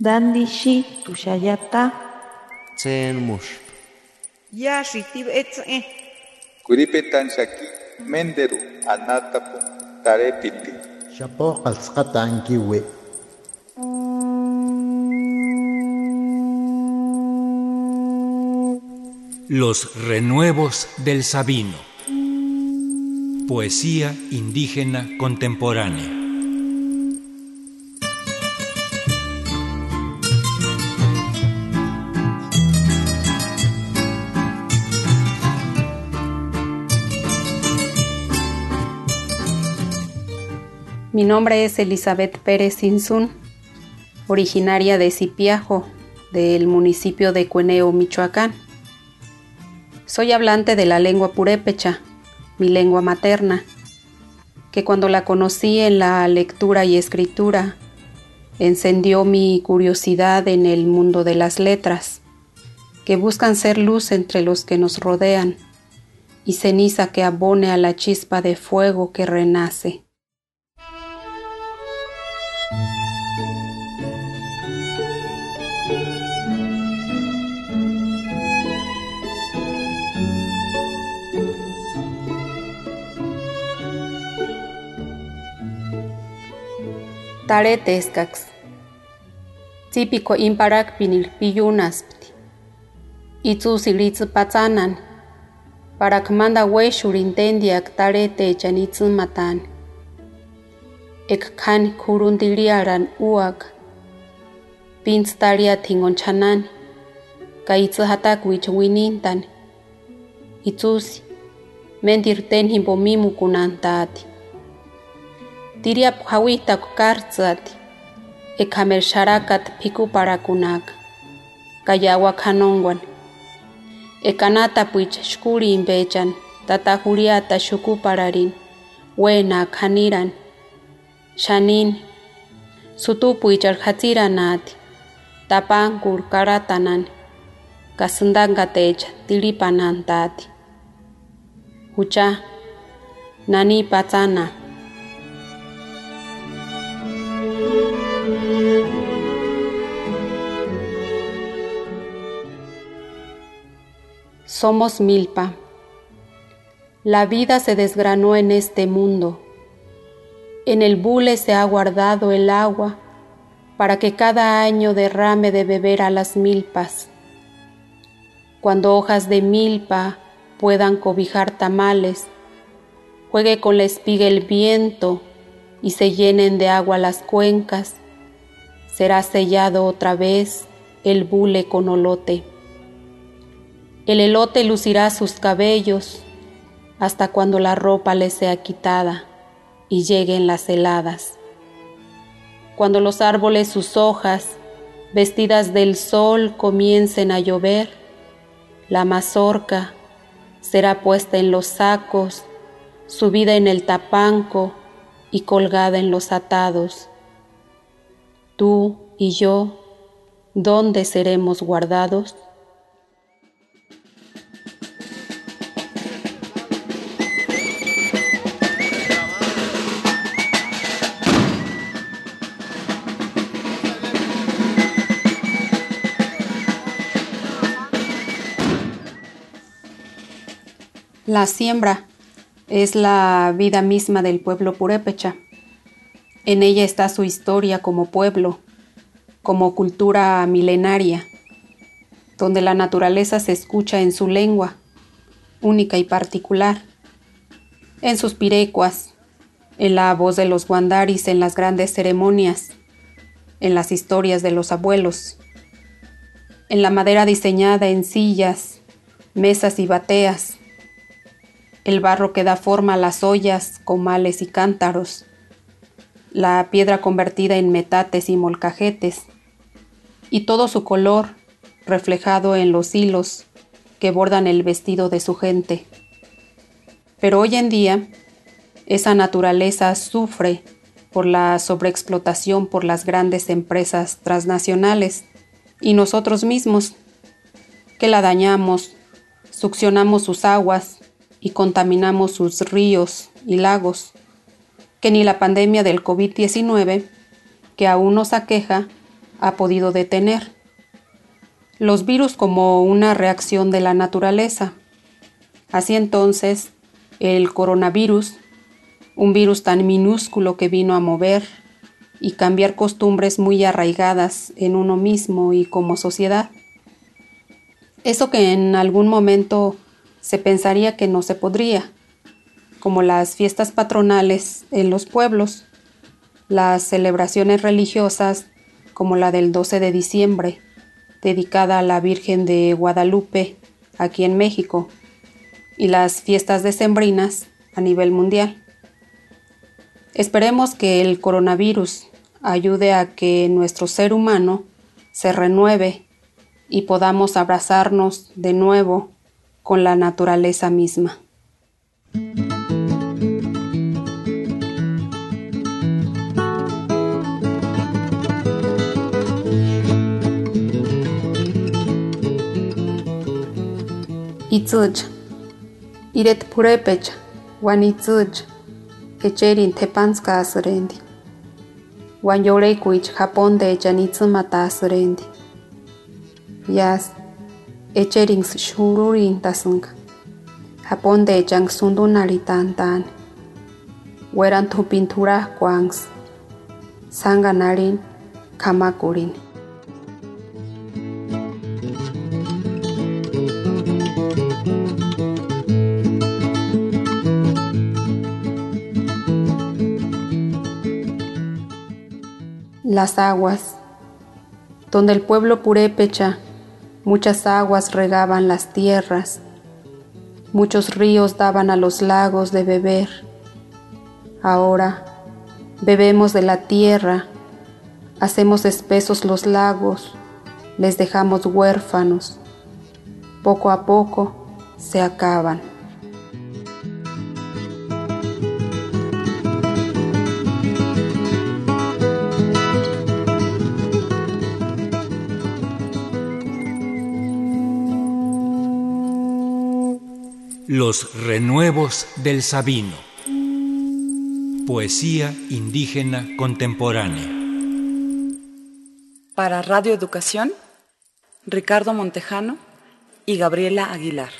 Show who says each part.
Speaker 1: Dandishi tushayata.
Speaker 2: Tsen mush.
Speaker 3: Ya shitib etze.
Speaker 4: Kuripetan shaki menderu anatapu tarepiti.
Speaker 5: Shapo qalsqata ankiwi.
Speaker 6: Los renuevos del Sabino. Poesía indígena contemporánea.
Speaker 7: Mi nombre es Elizabeth Pérez Insun, originaria de Cipiajo, del municipio de Cueneo, Michoacán. Soy hablante de la lengua purépecha, mi lengua materna, que cuando la conocí en la lectura y escritura, encendió mi curiosidad en el mundo de las letras, que buscan ser luz entre los que nos rodean y ceniza que abone a la chispa de fuego que renace. taretescax. Típico imparak pinil piyunaspti. Itzu silitz patzanan. Parak manda huesur intendiak tarete echan itzumatan. Ek kan kurundiliaran uak. Pintz taria tingon txanan. Ka itzu hatak winintan. Itzuzi. Mendirten himbo mimukunan. tiriap jawitak kartzati ekamer xarakat phikuparakunaka kayawak janonwan ekanatapich xkurin pechan tatajuliata xukupararin wenak janiran xanin sutupuich arjatsiranati tapankur karatanani kasindankatecha tilipanantati hucha. Nani patsana. Somos milpa. La vida se desgranó en este mundo. En el bule se ha guardado el agua para que cada año derrame de beber a las milpas. Cuando hojas de milpa puedan cobijar tamales, juegue con la espiga el viento y se llenen de agua las cuencas, será sellado otra vez el bule con olote. El elote lucirá sus cabellos hasta cuando la ropa le sea quitada y lleguen las heladas. Cuando los árboles sus hojas, vestidas del sol, comiencen a llover, la mazorca será puesta en los sacos, subida en el tapanco y colgada en los atados. Tú y yo, ¿dónde seremos guardados? La siembra es la vida misma del pueblo purépecha. En ella está su historia como pueblo, como cultura milenaria, donde la naturaleza se escucha en su lengua, única y particular, en sus pirecuas, en la voz de los guandaris en las grandes ceremonias, en las historias de los abuelos, en la madera diseñada en sillas, mesas y bateas, el barro que da forma a las ollas, comales y cántaros, la piedra convertida en metates y molcajetes, y todo su color reflejado en los hilos que bordan el vestido de su gente. Pero hoy en día, esa naturaleza sufre por la sobreexplotación por las grandes empresas transnacionales y nosotros mismos, que la dañamos, succionamos sus aguas, y contaminamos sus ríos y lagos, que ni la pandemia del COVID-19, que aún nos aqueja, ha podido detener. Los virus como una reacción de la naturaleza. Así entonces, el coronavirus, un virus tan minúsculo que vino a mover y cambiar costumbres muy arraigadas en uno mismo y como sociedad. Eso que en algún momento se pensaría que no se podría, como las fiestas patronales en los pueblos, las celebraciones religiosas como la del 12 de diciembre, dedicada a la Virgen de Guadalupe, aquí en México, y las fiestas decembrinas a nivel mundial. Esperemos que el coronavirus ayude a que nuestro ser humano se renueve y podamos abrazarnos de nuevo con la naturaleza misma. Itzuch, iret purepecha, wan itzuch, echerin tepanska asurendi. Wan yorekuich japonde echanitsumata asurendi. Yas, echerin shururin tasunga. Japonde echan sundunari tantan. Weran tu pintura kwans. Sanganarin kamakurin. Las aguas. Donde el pueblo purépecha, muchas aguas regaban las tierras, muchos ríos daban a los lagos de beber. Ahora bebemos de la tierra, hacemos espesos los lagos, les dejamos huérfanos. Poco a poco se acaban.
Speaker 6: Los renuevos del Sabino. Poesía indígena contemporánea.
Speaker 8: Para Radio Educación, Ricardo Montejano y Gabriela Aguilar.